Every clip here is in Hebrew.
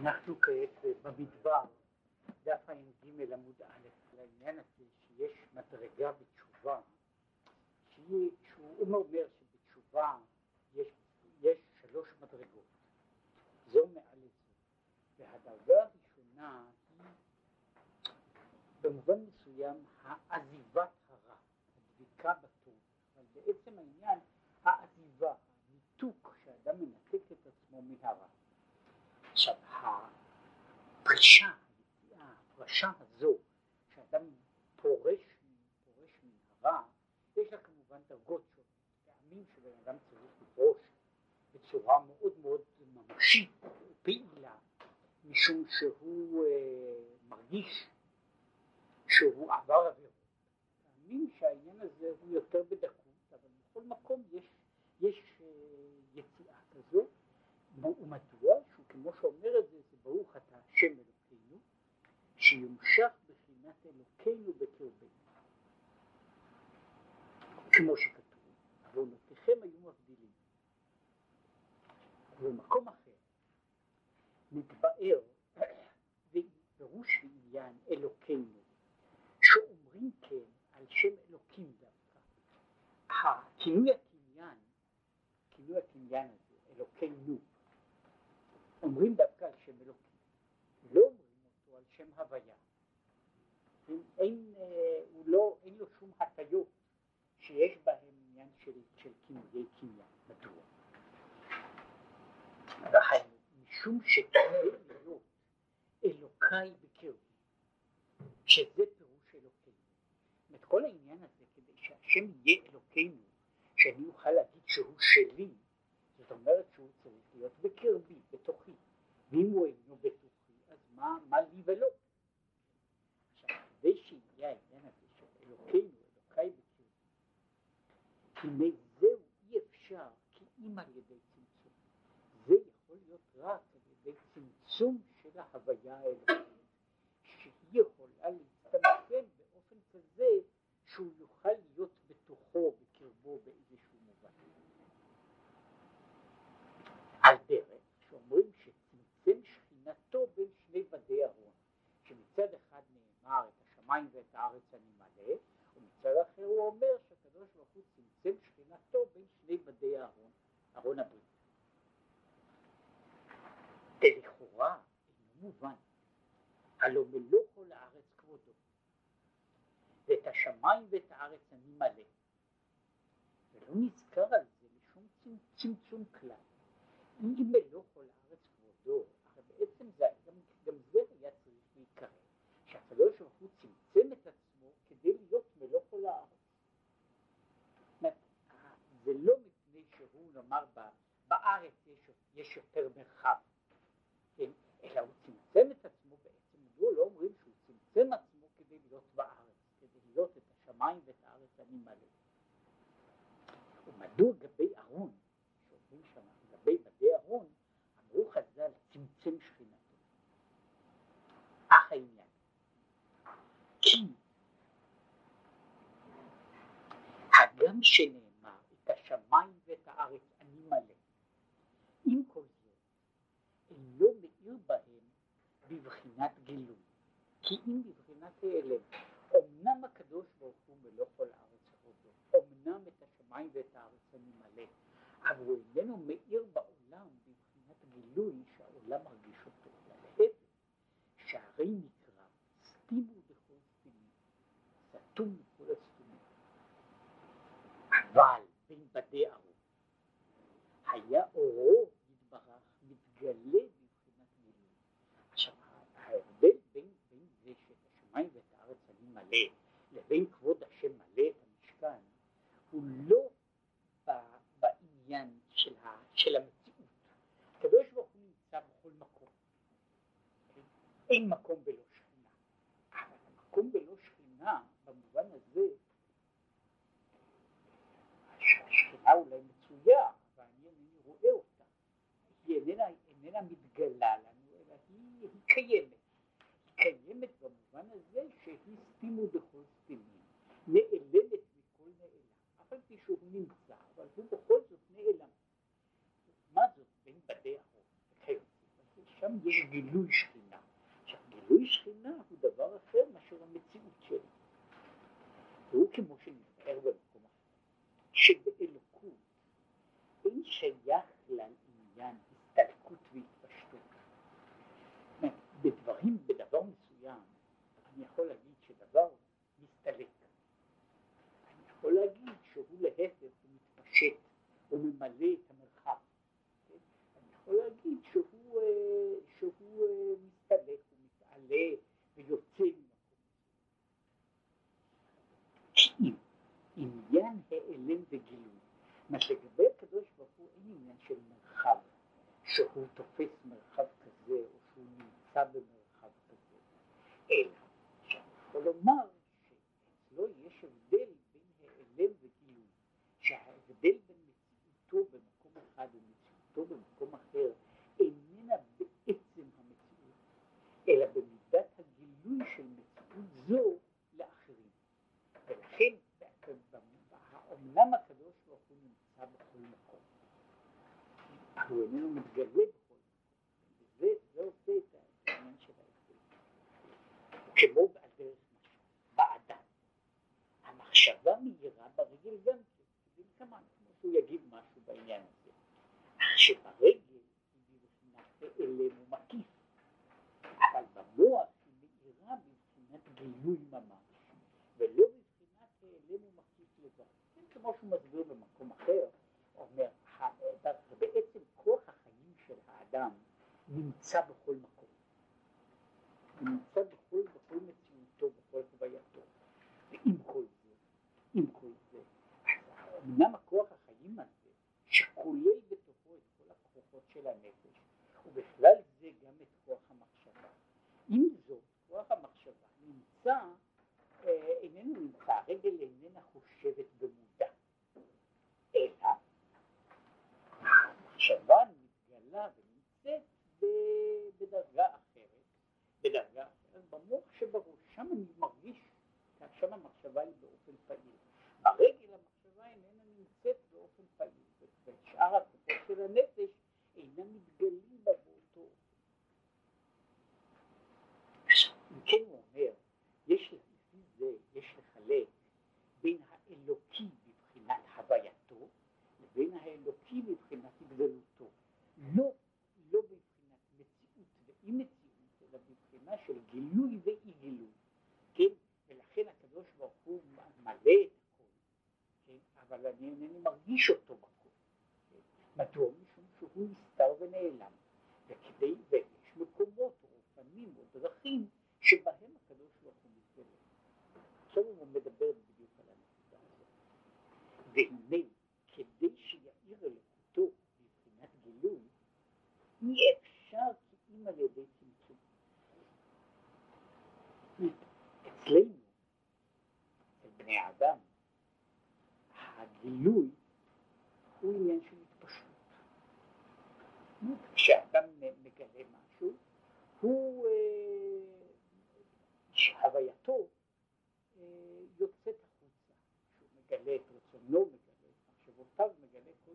אנחנו כעת במדבר, דף ע"ג עמוד א', לעניין הזה שיש מדרגה בתשובה, שהוא אומר שבתשובה יש, יש שלוש מדרגות, זו מעל לזו, והדרגה הראשונה היא במובן מסוים העזיבת הרע, הדביקה בטוב, אבל בעצם העניין העזיבה, הניתוק שאדם מנתק את עצמו מהרע. עכשיו הפרישה, הפרשה הזו שאדם פורש, פורש מן יש לה כמובן דרגות שונות, פעמים שבן אדם צריך לפרוש בצורה מאוד מאוד ממשית ופעילה, משום שהוא אה, מרגיש שהוא עבר עבירות. פעמים שהעניין הזה הוא יותר בדקות, אבל בכל מקום יש, יש אה, יציאה כזו, ומדוע? כמו שאומר את זה, זה ברוך אתה השם אלוקינו, שיומשך בחינת אלוקינו בקרבנו. כמו שכתוב, עוונותיכם היו מבדילים. ובמקום אחר מתבאר פירוש ועניין אלוקינו, שאומרים כן על שם אלוקים דווקא. הכינוי הקניין, כינוי הקניין הזה, אלוקינו, אומרים דווקא על שם אלוקים, לא אומרים אותו על שם הוויה. אין, אה, הוא לא, אין לו שום הטיות שיש בהם עניין של, של כינויי קניין. מדוע? משום שכדי להיות אלוקיי בקרבי, שזה פירוש אלוקינו. זאת כל העניין הזה, כדי שהשם יהיה אלוקינו, שאני אוכל להגיד שהוא שלי, זאת אומרת שהוא צריך להיות בקרבי. ואם הוא אינו בתוכי, אז מה, מה לי ולא? עכשיו, כדי שיהיה העניין הזה של אלוקינו, אלוקיי בקרבי, הנה זהו אי אפשר כי אם על ידי צמצום. זה יכול להיות רק על ידי צמצום של ההוויה האלוקית, שהיא יכולה להצטמצם באופן כזה שהוא יוכל להיות בתוכו, בקרבו, באיזשהו מובן. על דרך שאומרים שצמצם שכינתו בין שני בדי ארון, שמצד אחד נאמר את השמיים ואת הארץ אני מלא, ומצד אחר הוא אומר שהקדוש ברוך הוא צמצם שכינתו בין שני בדי הארון, ארון הברית. לכאורה אינו מובן, הלא מלוא כל הארץ כבודו, ואת השמיים ואת הארץ אני מלא. ולא נזכר על זה לשום צמצום כלל. אם מלוא כל הארץ כבודו, הרי בעצם זה, גם, גם זה היה צריך להיקרא, שהקדוש ברוך הוא צמצם את עצמו כדי להיות מלוא כל הארץ. זה לא מפני שהוא נאמר בארץ יש, יש יותר מרחב, כן? אלא הוא צמצם את עצמו בעצם, מדוע לא אומרים שהוא צמצם עצמו כדי להיות בארץ, כדי להיות את השמיים ואת הארץ אני מלא. ומדוע גבי ארון, שאומרים שם גבי בדי ארון, אמרו חז"ל צמצם שכינתו. אך העניין, כי הגם שנאמר את השמיים ואת הארץ אני מלא, עם כל זאת אינו מאיר בהם בבחינת גילוי, כי אם בבחינת העלם, אמנם הקדוש ברוך הוא מלוא כל הארץ כבודו, אמנם את השמיים ואת הארץ אני מלא, אבל הוא איננו מאיר בעולם בבחינת גילוי שהעולם מרגיש אותו, להפך, שהרי נקרא סתימו בכל סתימים, סתום בכל הסתומים, אבל בין בדי ארוך היה אורו יתברך מתגלה בבחינת גילוי. עכשיו ההבדל בין, בין זה שאת השמיים ואת הארץ אני מלא לבין כבוד השם מלא את המשכן הוא לא בעניין של, ה, של המציאות. הקדוש ברוך הוא נמצא בכל מקום. אין מקום בלא שכינה. אבל המקום בלא שכינה במובן הזה השכינה אולי מצויה, אבל אני אינני רואה אותה. היא איננה, איננה מתגלה לנו, אלא היא, היא קיימת. היא קיימת במובן הזה שהיא סתימו בכל סתימים, נעלמת מכל נעלם. אף על פי שהוא נמצא, אבל הוא בכל זאת נעלם. מה זאת בין בדי ארוך וכיוצא? שם שם יש גילוי שכינה. עכשיו גילוי שכינה הוא דבר אחר מאשר המציאות שלו. והוא כמו שנתאר במקום אחר, שבאלוקות אין שייך לעניין הסתלקות והתפשטות. בדברים, בדבר מסוים, אני יכול להגיד שדבר מסתלק. אני יכול להגיד שהוא להפך, הוא מתפשט, הוא ממלא את המרחב. כן? אני יכול להגיד שהוא, אה, שהוא אה, מסתלק, הוא מתעלה ויוצא ממקום. עניין העלם וגילוי, מה לגבי הקדוש ברוך הוא אין עניין של מרחב, שהוא תופס מרחב כזה או שהוא נמצא במרחב כזה, אלא שאני יכול לומר שאצלו יש הבדל בין העלם וגילוי, שההבדל בין מציאותו במקום אחד ומציאותו במקום אחר איננה בעצם המציאות, אלא במידת הגילוי של מציאות זו לאחרים. ולכן אמנם הקדוש ברוך הוא נמצא בכל מקום, הוא איננו מתגלה בכל מקום, וזה עושה את העניין של ההבדל. כמו על דרך משל, באדם, המחשבה מהירה ברגל גם כן, כדלקמן, כמו שהוא יגיד משהו בעניין הזה, שברגל היא בבחינת אלם ומקיף, אבל במוח היא מהירה בבחינת גילוי ממש, ולא בבחינת העלם ומקיף לבד. כמו שהוא מסביר במקום אחר, אומר, בעצם כוח החיים של האדם נמצא בכל מקום. הוא נמצא בכל, בכל מציאותו, בכל חווייתו. ועם כל זה, עם כל זה, אמנם הכוח החיים הזה, שכולל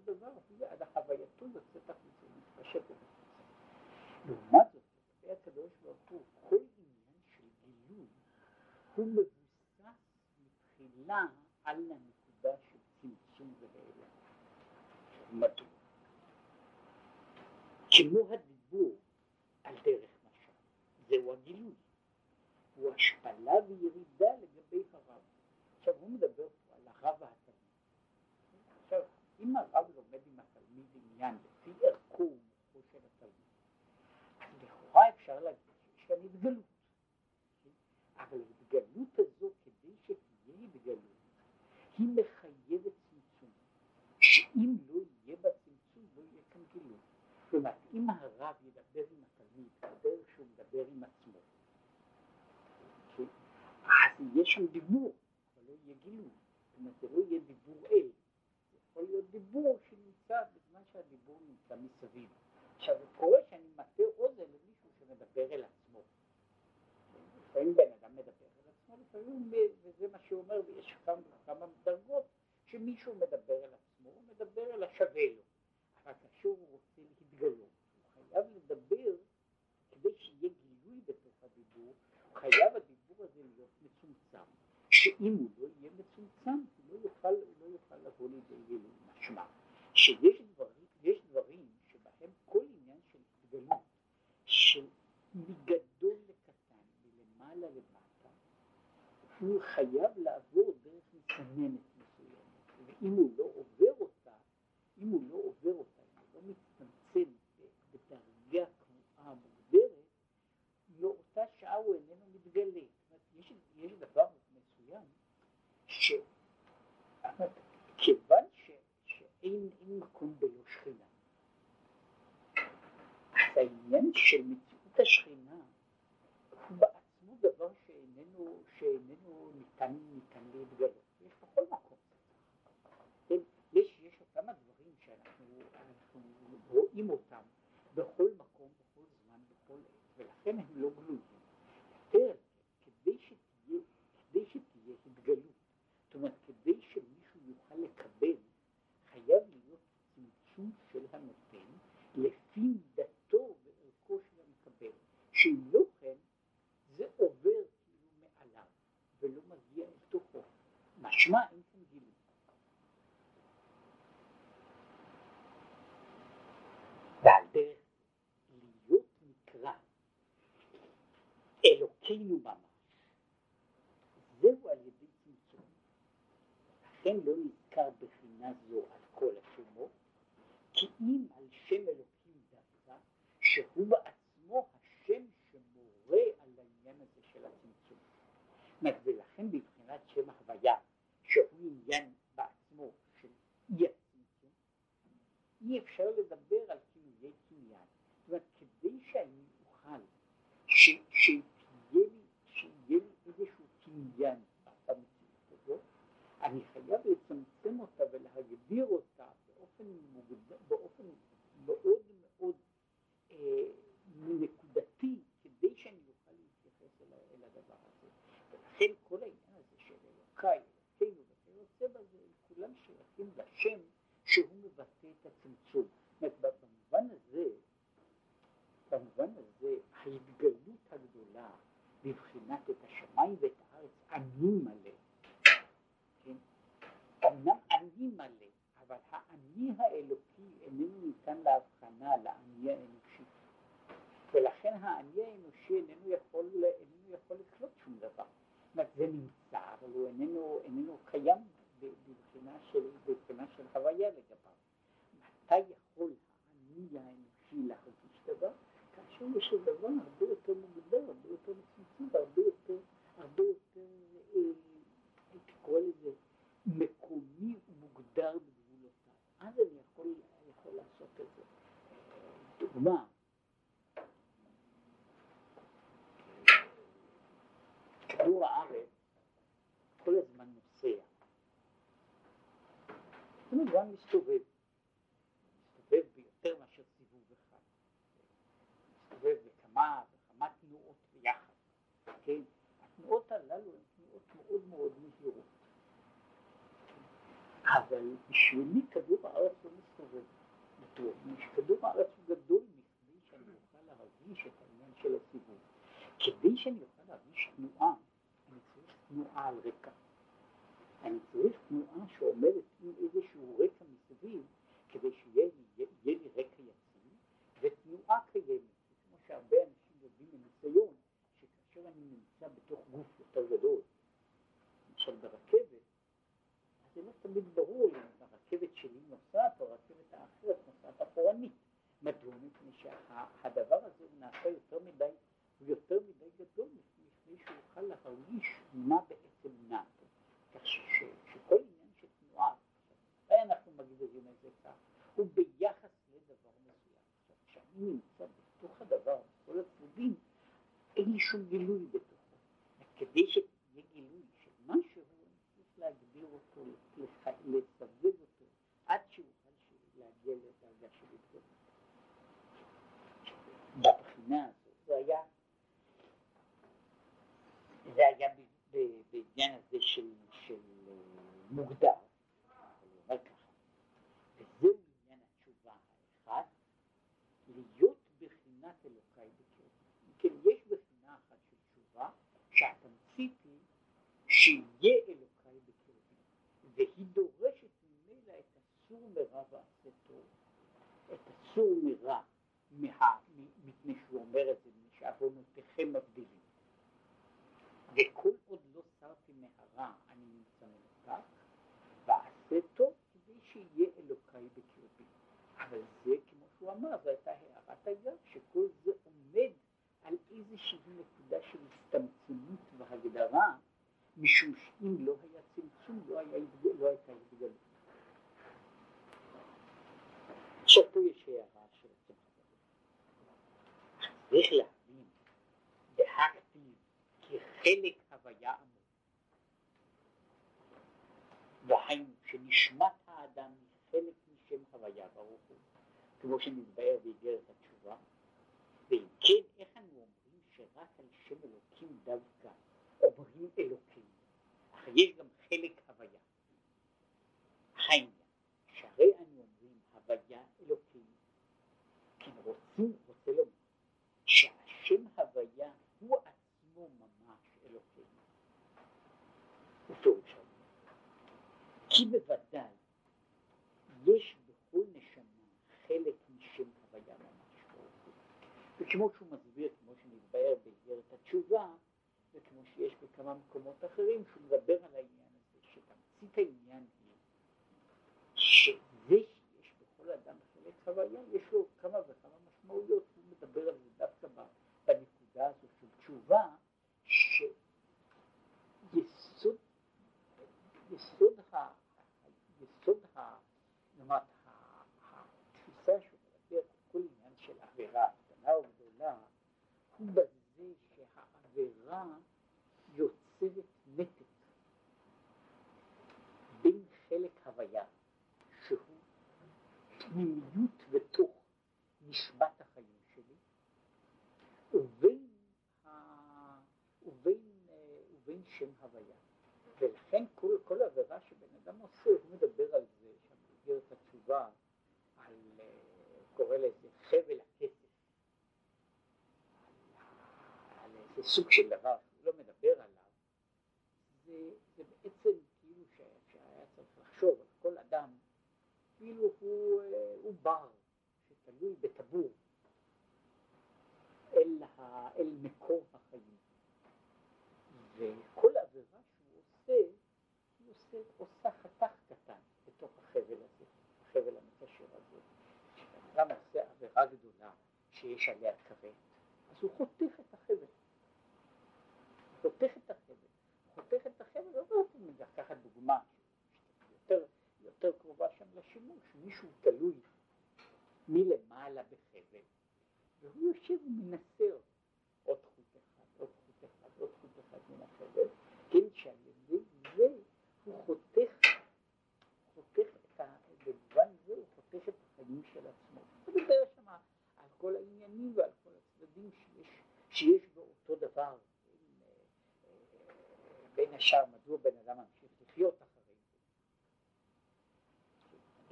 דבר, עד החווייתו יוצאת החוצה, מתפשטת החוצה. לעומת זאת, לגבי הקדוש ברוך הוא, כל עניין של גילוי הוא מבוסס מתחילה על הנקודה של צמצום ונעלם. מדוע? כמו הדיבור על דרך משל, זהו הגילוי, הוא השפלה וירידה לגבי הרב. עכשיו הוא מדבר פה על הרב והתלמיד. עכשיו, אם הרב לומד עם התלמיד עניין לפי ערכו ומוחו של התלמיד, לכאורה אפשר להגיד שיש כאן התגלות. אבל ההתגלות הזו, כדי שתהיה התגלות, היא מחייבת צמצום. שאם לא יהיה בה צמצום, לא יהיה כאן גילוי. כלומר, אם הרב ידבר עם התלמיד בדרך שהוא מדבר עם עצמו, אז יהיה שם דיבור, אבל לא יהיה גילוי. זאת אומרת, זה לא יהיה דיבור אל, יכול להיות דיבור שנמצא שהדיבור נמצא מסביב. עכשיו, זה קורה שאני מטה אוזן למישהו שמדבר אל עצמו. לפעמים בן אדם מדבר אל עצמו, לפעמים, וזה מה שהוא אומר, ויש כמה, כמה דרגות, שמישהו מדבר אל עצמו, הוא מדבר אל השווה לו. אבל כאשר הוא רוצה להתגלות, הוא חייב לדבר כדי שיהיה גילוי בתוך הדיבור, הוא חייב הדיבור הזה להיות מצומצם. שאם הוא לא יהיה מצומצם, הוא לא יוכל, לא יוכל לבוא לידי גילוי משמע. שיש מגדול לקטן, מלמעלה למטה, הוא חייב לעבור דרך מסננת מסוימת, ואם הוא לא עובר אותה, אם הוא לא עובר אותה, אם הוא לא מצטמצם בדרגה קבועה מוגדרת, מאותה שעה הוא איננו מתגלה. יש, יש דבר מסוים שכיוון ש, שאין מקום בלא שכינה, אז העניין של מציאות השכינה הוא בעצמו דבר שאיננו, שאיננו ניתן, ניתן להתגלות. יש בכל מקום. כן? יש, יש אותם הדברים שאנחנו רואים אותם בכל מקום, בכל זמן, בכל עת, ולכן הם לא גלויים. יותר כדי שתהיה, כדי שתהיה התגלות, זאת אומרת, כדי שמישהו יוכל לקבל, חייב להיות צמצום של הנותן לפי מידתו וערכו של המקבל, שאם לא כן, זה עובר כאילו מעליו ולא מגיע אל תוכו. משמע אין כאן גילוי. ועל דרך להיות נקרא אלוקינו ממש, זהו על ידי צמצום. לכן לא נזכר בחינה זו על כל השמות, כי אם על שם אלוקים דווקא, שהוא בעצמו השם שמורה על העניין הזה של הצמצום. ולכן בבחינת שם הוויה, שהוא עניין בעצמו של אי הצמצום, אי אפשר לדבר על כינויי קניין. זאת אומרת, כדי שאני אוכל, שיהיה לי, שיהיה לי איזשהו קניין במציאות הזאת, חייב לצמצם אותה ולהגדיר אותה באופן, מוגד... באופן מאוד מאוד אה, נקודתי, כדי שאני אוכל להתייחס אל, אל הדבר הזה. ולכן כל העניין הזה של אלוקיי, אלוקינו וכיוצא בזה, כולם שייכים לשם שהוא מבטא את הצמצום. זאת אומרת, במובן הזה, במובן הזה, ההתגלות הגדולה בבחינת את השמיים ואת הארץ אני מלא? אמנם אני מלא, אבל האני האלוקי איננו ניתן להבחנה לאני האנושי. ולכן האני האנושי איננו יכול, איננו יכול לקלוט שום דבר. זאת אומרת, זה נמצא, אבל הוא איננו, איננו קיים בבחינה של, של הוויה לגביו. מתי יכול האני האנושי להרגיש דבר? כאשר יש לו דבר הרבה יותר מוגדר, הרבה יותר מצומצם, הרבה יותר, הרבה יותר, אה, קורא לזה, מקומי ומוגדר בגבולותיו. אז אני יכול, יכול לעשות את זה. דוגמה, כדור הארץ כל הזמן נוסע. כל הזמן מסתובב. מסתובב ביותר מאשר סיבוב אחד. מסתובב בכמה וכמה תנועות ביחד. כן? התנועות הללו הן תנועות מאוד מאוד. אבל בשבילי כדור הארץ לא מסתובב כדור הארץ הוא גדול מכדי שאני אוכל להרגיש את העניין של הסיבוב. כדי שאני אוכל להרגיש תנועה, אני צריך תנועה על רקע. אני צריך תנועה שעומדת עם איזשהו רקע מסביב, כדי שיהיה לי, לי רקע יציב, ותנועה קיימת. כמו שהרבה אנשים יודעים מניסיון, שכאשר אני נמצא בתוך גוף יותר גדול, למשל ברכבת, תמיד ברור לי הרכבת שלי נוסעת או הרכבת האחרת נוסעת אחורנית. מדוע? מפני שהדבר הזה הוא נעשה יותר מדי, הוא יותר מדי גדול לפני שהוא יוכל להרגיש מה בעצם נע. כך שכל עניין של תנועה, מתי אנחנו מגדירים את זה כך? הוא ביחס לדבר מסוים. עכשיו, כשאני נמצא בתוך הדבר, בכל הצדדים, אין לי שום גילוי בתוכו. כדי שתהיה גילוי של משהו, אני צריך להגדיר אותו, לסווג אותו, עד שיוכל להגיע לדרגה של התגלות. בבחינה הזאת זה היה, זה היה בעניין הזה של, של מוגדר, אבל הוא אומר ככה, וזהו עניין התשובה האחד, להיות בחינת אלוקיי בקרב. כן, יש בחינה אחת של תשובה, שהתמצית היא שיהיה אלוקיי והיא דורשת ממילא את הסור מרע ועשה טוב, את הסור מרע, מה, מפני שהוא אומר את זה, שעוונותיכם מבדילים. וכל עוד לא סרתי מהרע אני נמצא מנותק, ועשה טוב כדי שיהיה אלוקיי בקרבי. אבל זה, כמו שהוא אמר, זו הייתה הערת אגב, שכל זה עומד על איזושהי נקודה של הצטמצמות והגדרה, משום שאם לא היה צמצום, לא, היה, לא הייתה התגלות. עכשיו פה יש הערה של הצמח צריך להבין, דהכתיב כחלק הוויה אמור. והיינו שנשמת האדם היא חלק משם הוויה ברוך הוא, כמו שנתבהר באיגרת התשובה, ואם כן, איך אנו אומרים שרק על שם אלוקים דווקא אומרים אלוקים, יש גם חלק הוויה. העניין, שהרי אנו אומרים הוויה אלוקים, כן רוצים, רוצה לומר, שהשם הוויה הוא עצמו ממש אלוקים. ופירוש כי בוודאי יש בכל נשמה חלק משם הוויה ממש. וכמו שהוא מסביר, כמו שנתבהר באיגרת התשובה, בכמה מקומות אחרים, שהוא מדבר על העניין הזה, שתמצית העניין היא שזה שיש בכל אדם חלק הוויה, יש לו כמה וכמה משמעויות, הוא מדבר על זה דווקא בנקודה הזו של תשובה, שיסוד יסוד ה... יסוד ה... נאמר, התפיסה שהוא כל עניין של עבירה קטנה או גדולה, הוא בזה שהעבירה יוצרת נתק בין חלק הוויה, שהוא פנימיות בתוך נשמת החיים שלי, ובין, ה... ובין, ובין שם הוויה. ולכן כל, כל עבירה שבן אדם עושה, הוא מדבר על זה, שם במסגרת התשובה, על, קורא לזה חבל הכסף, על, על איזה סוג של דבר שהוא לא מדבר עליו, זה, זה בעצם כאילו שהיה צריך לחשוב על כל אדם, כאילו הוא, הוא בר שתלוי בטבור אל, ה, אל מקור החיים. וכל עבירה שהוא עושה, הוא עושה, עושה חתך קטן בתוך החבל הזה, החבל המקשר הזה. כשאדם עושה עבירה גדולה שיש עליה כרת, אז הוא חותך את החבל. חותך את החבל. חותך את החבל, לא רוצים לקחת דוגמה יותר, יותר קרובה שם לשימוש, מישהו תלוי מלמעלה בחבל, והוא יושב ומנסר עוד חוט אחד, עוד חוט אחד, עוד חוט אחד מן החבל, כן, שעל ידי זה הוא חותך, חותך את ה... במובן זה הוא חותך את החיים של עצמו. הוא מדבר שם על כל העניינים ועל כל הצדדים שיש, שיש בו אותו דבר. בין השאר, מדוע בן אדם ממשיך לחיות?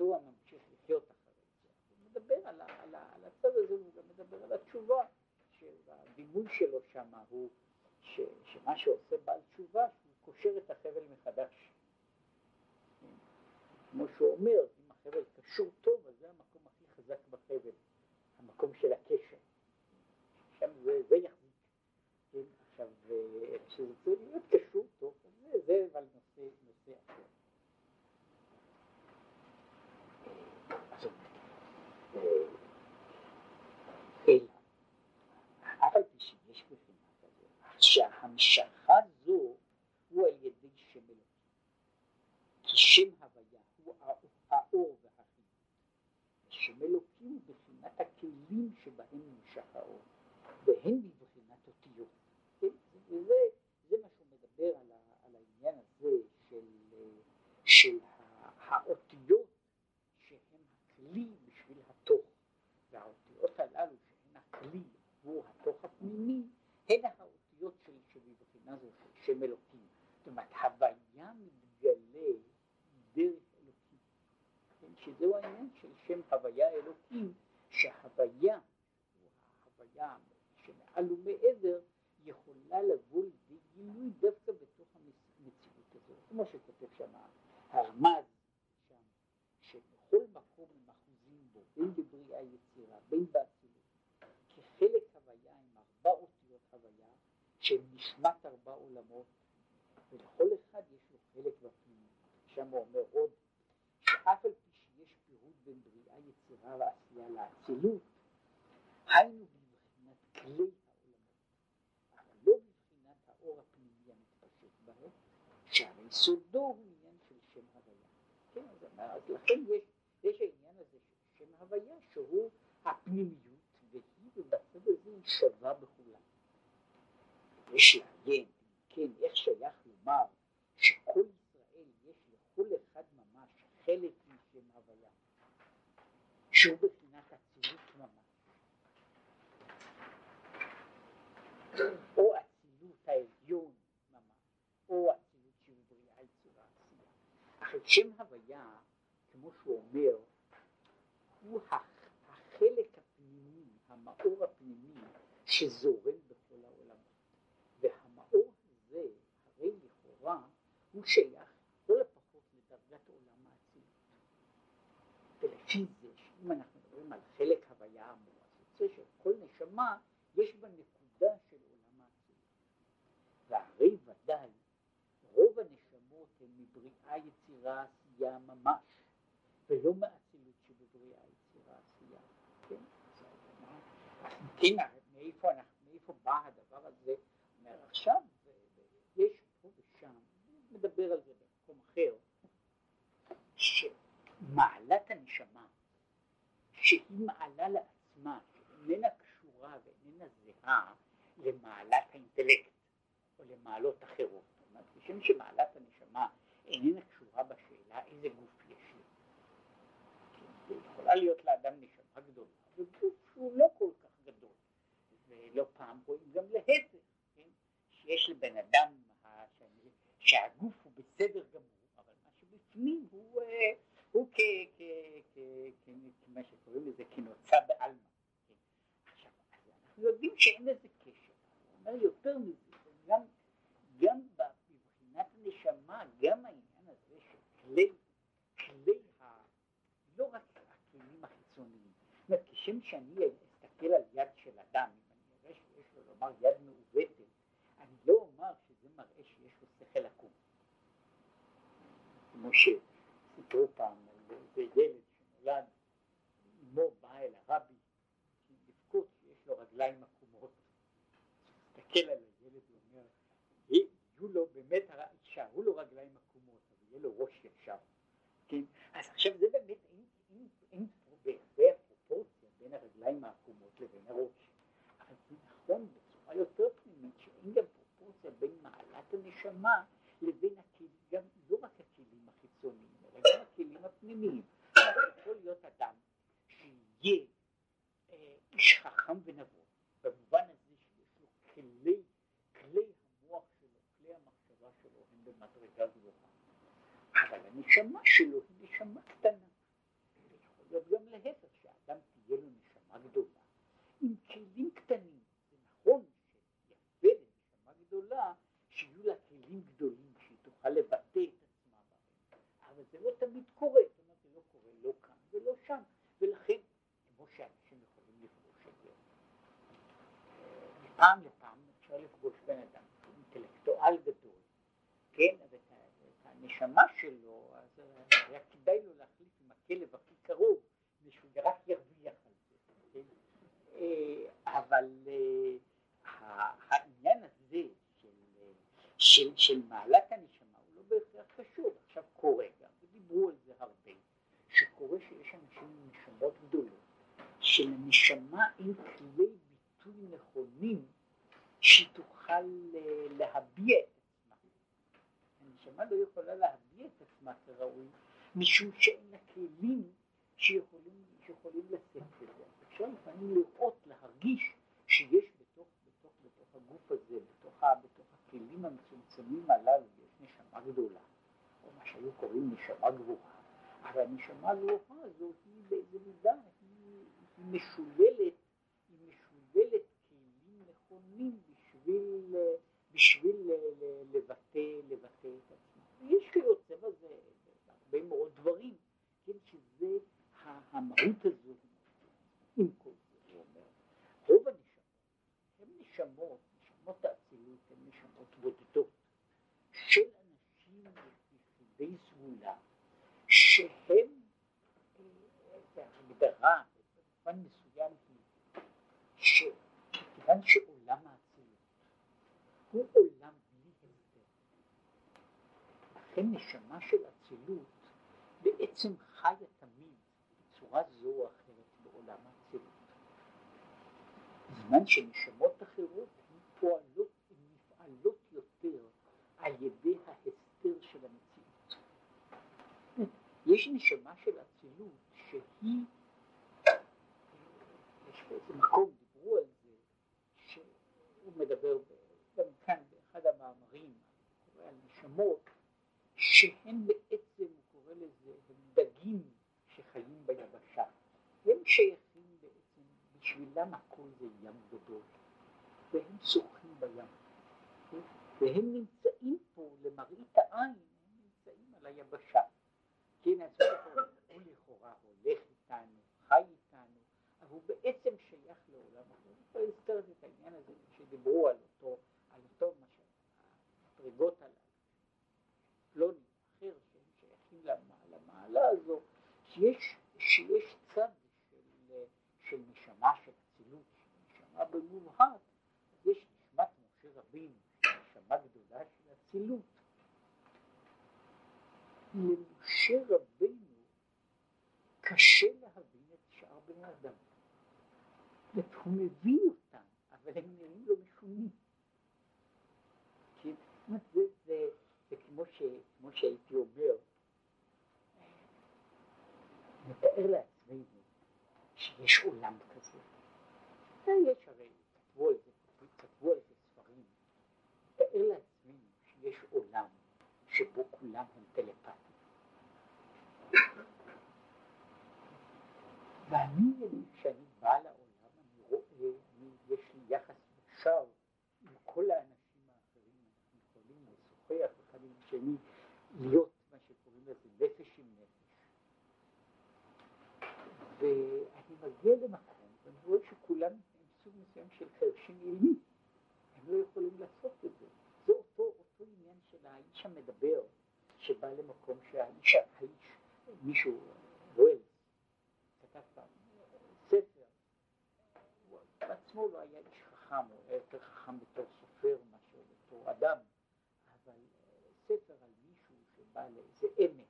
מדוע ממשיך לחיות אחרי זה? הוא מדבר על, על, על הצד הזה, הוא גם מדבר על התשובה, שהדימוי שלו שם הוא ש, שמה שעושה בעל תשובה, שהוא קושר את החבל מחדש. כמו שהוא אומר, אם החבל קשור טוב, אז זה המקום הכי חזק בחבל, המקום של הקשר. שם זה, זה יחזיק. כן, עכשיו, כשזה צריך להיות קשור טוב, אז זה, זה אבל נושא, נושא אחר. אז אלא, אף על פי שיש בחינה כזו, שההמשכה זו הוא על ידי שם אלוקים. כי שם הוויה הוא האור והחיים. שם אלוקים הוא בחינת הכלים שבהם נמשך האור, והם בבחינת אותיות. כן? וזה זה מה שהוא מדבר על, ה, על העניין הזה של, של האותיות שהן הכלי בשביל התוך, והאותיות הללו שהן הכלי עבור התוך הפנימי, הן האותיות של, שבבחינה זו של שם אלוקים. זאת אומרת, הוויה מתגלה דרך אלוקים. כן? שזהו העניין של שם הוויה אלוקים, שההוויה, ההוויה שמעל ומעבר, יכולה לבוא לידי גילוי דווקא בתוך כמו שכותב שם הרמז, שם, שבכל מקום הם אחוזים בו, בין בבריאה יצירה, בין באצילות, כחלק הוויה עם ארבע אותיות הוויה, שהם נשמת ארבע עולמות, ולכל אחד יש לו חלק בפנימי. שם הוא אומר עוד, שאף על פי שיש פירוט בין בריאה, יצירה ועשייה לאצילות, היינו בבחינת כלי העולמות, אבל לא בבחינת האור הפנימי המתפשט בהם, שהרי סודו הוא עניין של שם הוויה. כן, אז לכן יש, יש העניין הזה של שם הוויה שהוא הפנימיות, והיא במצב הזה היא שווה בכולם. יש לעיין, כן, איך שייך לומר שכל ישראל יש לכל אחד ממש חלק משם הוויה, שהוא בחינת אצילות ממש, או אצילות העליון ממש, או אצילות של בריאה יצירה עשייה. אך שם הוויה, כמו שהוא אומר, הוא החלק הפנימי, המאור הפנימי שזורם בכל העולמות. והמאור הזה, הרי לכאורה, הוא שייך כל הפחות לדרגת עולם האצילות. ולפי זה, שאם אנחנו מדברים על חלק הוויה אמור, אז יוצא שכל נשמה יש בה נקודה של עולם האצילות. והרי ודאי רוב הנשמות הן מבריאה יצירה עשייה ממש, ולא מאצילות שבבריאה יצירה עשייה. כן? כן, מאיפה, בא הדבר הזה? אומר עכשיו, מדבר על זה במקום אחר, שמעלת הנשמה, שהיא מעלה לעצמה, שאיננה קשורה ואיננה זהה למעלת האינטלקט או למעלות אחרות. זאת אומרת, כשם שמעלת הנשמה איננה קשורה בשאלה איזה גוף יש לי. כן, יכולה להיות לאדם נשמה גדולה, וגוף שהוא לא כל כך גדול, ולא פעם רואים גם להפך, כן? שיש לבן אדם שהגוף הוא בסדר גמור, אבל מה שבפנים הוא, אה, הוא כמה שקוראים לזה כנוצה בעלמא. עכשיו, אנחנו יודעים שאין לזה קשר, הוא אומר יותר מזה, גם, גם מבחינת הנשמה, גם העניין הזה של כלי, כלי ה... לא רק הכלים החיצוניים, זאת אומרת, כשם שאני אסתכל על יד של אדם, אם אני אראה שיש לו לומר יד מעוותת, אני לא אומר שזה מראה שיש לו שכל עקום. כמו שסיפרו פעם על איזה ילד שנולד, אמו באה אל הרבי לבכות שיש לו רגליים עקומות. מסתכל על הילד ואומר, יהיו לו באמת, יישארו לו רגליים עקומות, אבל יהיה לו ראש ישר. כן? אז עכשיו זה באמת, אין, בהרבה הפרופורציה בין הרגליים העקומות לבין הראש. אבל זה נכון בצורה יותר פנימית, שאין גם פרופורציה בין מעלת הנשמה לבין הכלים, גם לא רק הכלים החיצוניים, אלא גם הכלים הפנימיים. יכול להיות אדם שיהיה אה, איש חכם ונבון, במובן הזה שיש לו כלי, כלי המוח שלו, כלי המחשבה שלו הם במדרגה גבוהה, אבל הנשמה שלו היא נשמה קטנה. ויכול להיות גם להפך, שאדם תהיה לו נשמה גדולה, עם כלים קטנים. זה נכון שיפה גדולה, שיהיו לה כלים גדולים, שהיא תוכל לבטא את עצמה בהם. אבל זה לא תמיד קורה, זאת אומרת, זה לא קורה לא כאן ולא שם, ולכן, כמו שאנשים יכולים לפגוש את זה, מפעם לפעם אפשר לפגוש בן אדם, אינטלקטואל גדול, כן, ואת הנשמה שלו, אז היה כדאי לו להחליף עם הכלב הכי קרוב, שהוא רק ירוויח על זה, כן? אבל העניין הזה של, של, של מעלת הנשמה הוא לא בהכרח קשור, עכשיו קורה גם, ודיברו על זה הרבה, שקורה שיש אנשים עם נשמות גדולות, שלנשמה אין כלי ביטוי נכונים שהיא תוכל להביע את עצמה. הנשמה לא יכולה להביע את עצמה כראוי, משום שאין לה כלים שיכולים, שיכולים לשאת את זה. אפשר לפעמים לראות, להרגיש שיש בתוך, בתוך, בתוך הגוף הזה, בתוך, בתוך הכלים המצומצמים הללו, יש נשמה גדולה, או מה שהיו קוראים נשמה גבוהה, אבל הנשמה הגבוהה הזו היא באיזה מידה, היא, היא משוללת, היא משוללת כלים נכונים בשביל, בשביל לבטא, לבטא את עצמה. יש נשמות, נשמות האצילות הן נשמות בודדות, של אנשים יחידי סגולה, שהם, ההגדרה במובן מסוים היא, שכיוון שעולם האצילות הוא עולם בלי הסבר, לכן נשמה של אצילות בעצם חיה תמיד בצורה זו או אחרת בעולם האצילות. בזמן שנשמות אחרות הן פועלות, הן נפעלות יותר על ידי ההסתר של המציאות. יש נשמה של אצילות שהיא, יש באיזה מקום, דיברו על זה, שהוא מדבר גם כאן באחד המאמרים, קורא על נשמות, שהן בעצם, הוא קורא לזה, הם דגים שחיים ביבשה. הם שייכים בעצם, בשבילם הכל זה ים גדול, והם שוחים בים. והם נמצאים פה למראית העין, הם נמצאים על היבשה. כן, אז הוא לכאורה הולך איתנו, חי איתנו, אבל הוא בעצם שייך לעולם אחר. שדיברו על אותו, על אותו משל, המדרגות הללו, פלוני אחר שהם שייכים למעלה הזו, שיש, שיש צד של, של נשמה של אצילות, נשמה במובהק, יש נשמת משה רבינו, נשמה גדולה של אצילות. למשה רבינו קשה להבין את שאר בני אדם. הוא מבין אותם, אבל הם נראים לו כן? זה, כמו, שהייתי אומר, נתאר לעצמנו שיש עולם כזה. יש הרי, כתבו על זה, כתבו על זה ספרים. נתאר לעצמנו שיש עולם שבו כולם הם טלפטים. ואני, כשאני בא לעולם, אני רואה, יש לי יחס ישר עם כל האנשים האחרים, אנחנו יכולים לשוחח אחד עם השני, להיות מה שקוראים לזה נפש עם נפש. ואני מגיע למקום, ואני רואה שכולם הם סוג מסוים של חרשים אילמי, הם לא יכולים לעשות את זה. זה אותו, אותו עניין של האיש המדבר, שבא למקום שהאיש, האיש, מישהו, רואל, כתב פעם ספר, הוא בעצמו לא היה איש חכם, הוא היה יותר חכם בתור סופר מאשר בתור אדם, אבל ספר על מישהו שבא לאיזה עמק,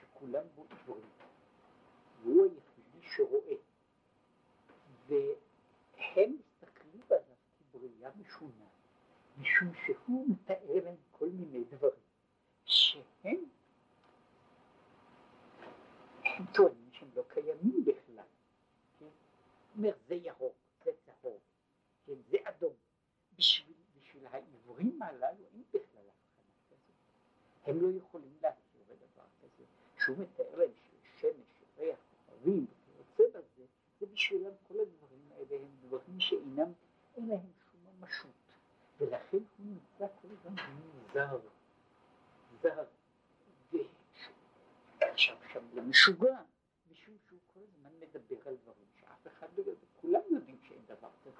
שכולם בו עיוורים, והוא היחידי שרואה, והם מסתכלים עליו כבריאה משונה, משום שהוא מתאר להם כל מיני דברים שהם הם טוענים שהם לא קיימים בכלל. כן? אומר זה ירוק, זה צהוב, כן? זה אדום. בשביל, בשביל העיוורים הללו אין בכלל הבחנה כזאת. הם לא יכולים להכיר בדבר כזה. שהוא מתאר להם ששמש, ריח, כוכבים וכיוצא בזה, זה בשבילם כל הדברים האלה הם דברים שאינם, אין להם שום ממשות. ולכן הוא נמצא כל הזמן זר, זר. עכשיו שם למשוגע, משום שהוא כל הזמן מדבר על דברים שאף אחד לא יודע, כולם יודעים שאין דבר כזה.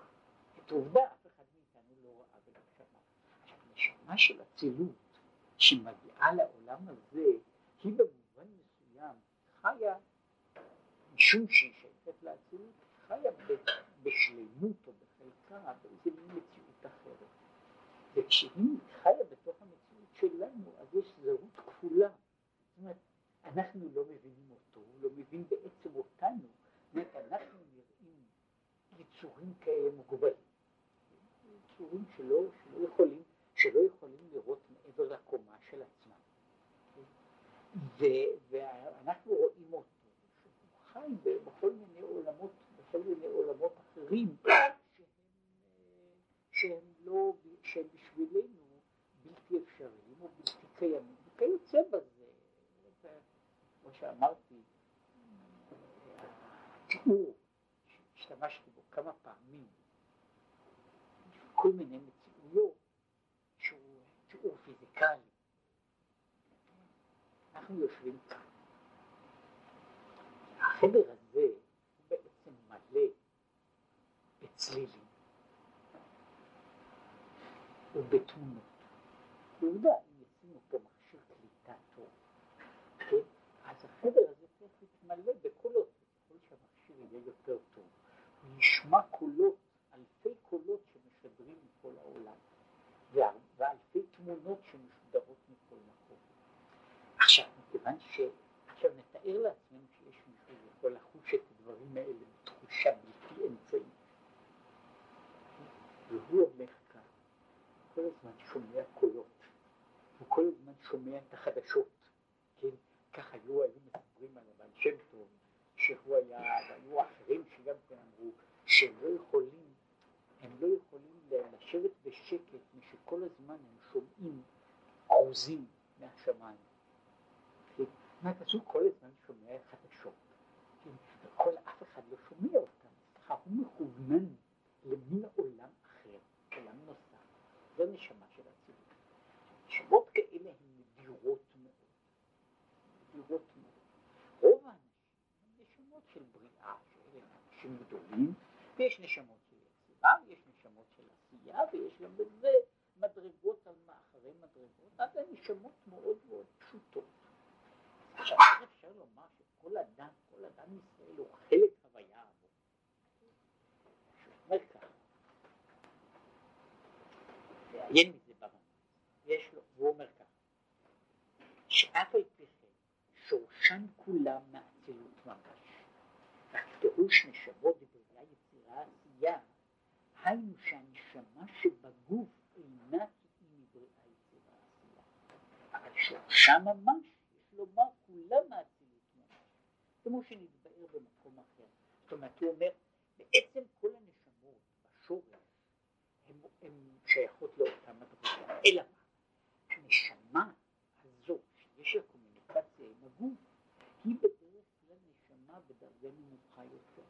את עובדה אף אחד מאיתנו לא ראה ולא שמע. עכשיו נשמה של אצילות שמגיעה לעולם הזה, היא במובן מסוים חיה, משום שהיא שייכת לאצילות, חיה בשלמות או בחלקה באיזה מין מציאות אחרת. וכשהיא חיה בתוך המציאות שלנו, אז יש זהות כפולה. זאת אומרת, אנחנו לא מבינים אותו, הוא לא מבין בעצם אותנו, זאת אומרת, אנחנו נראים יצורים כאלה מוגבלים, יצורים שלא, שלא יכולים, שלא יכולים לראות מעבר לקומה של עצמם. ואנחנו רואים אותו, חי בכל מיני עולמות, בכל מיני עולמות אחרים, שהם, שהם לא, שהם בשבילנו בלתי אפשריים או בלתי קיימים, וכיוצא בזה. כמו שאמרתי, התיאור שהשתמשתי בו כמה פעמים, כל מיני מציאויות שהוא תיאור פיזיקלי. אנחנו יושבים כאן. החדר הזה הוא בעצם מלא בצלילים. ובתמונות. עובדה, אם ישימו פה מכשיר קליטה טוב, כן? אז החדר הזה צריך להתמלא בקולות, ככל שהמכשיר יהיה יותר טוב, הוא ישמע קולות, אלפי קולות שמשדרים מכל העולם, ואלפי תמונות שמשודרות מכל מקום. עכשיו, מכיוון ש... עכשיו נתאר לעצמנו שיש מישהו שיכול לחוש את הדברים האלה בתחושה בלתי אמצעית. והוא הולך כאן, כל הזמן שומע קולות, הוא כל הזמן שומע את החדשות, כן? כך היו, היו מספרים על הבעל שם טוב, שהוא היה, והיו אחרים שגם כן אמרו שהם לא יכולים, הם לא יכולים לשבת בשקט, משכל הזמן הם שומעים כרוזים מהשמיים. כן? אז הוא כל הזמן שומע חדשות, כן? אחד לא שומע אותם, הוא מכוונן למין עולם אחר, עולם נוסף, זו נשמה של הציבור. נשמות כאלה הן נדירות מאוד, נדירות מאוד. רוב האנשים הם נשמות של בריאה, אנשים גדולים, ויש נשמות של יצירה, ויש נשמות של עשייה, ויש גם בזה מדרגות על מאחרי מדרגות, אז הן נשמות מאוד מאוד פשוטות. עכשיו, איך אפשר לומר שכל אדם, כל אדם ישראל הוא חלק הוויה עבור? אומר ככה, לעיין מזה ברמה, יש לו, הוא אומר ככה, שאף על פי כן שורשן כולם מאצילות ממש, והפירוש נשמות דברייה יצירה עשייה, היינו שהנשמה שבגוף אינה כי מבריאה יצירה עשייה, אבל שורשה ממש לומר כולם מאצילות ממש, כמו שנתבאר במקום אחר. זאת אומרת, הוא אומר, בעצם כל הנשמות בשורש הן שייכות לאותה מדרגה, אלא מה? הנשמה הזו, שיש לה קומוניקציה עם הגוף, היא בדרך כלל נשמה בדרגה נמוכה יותר.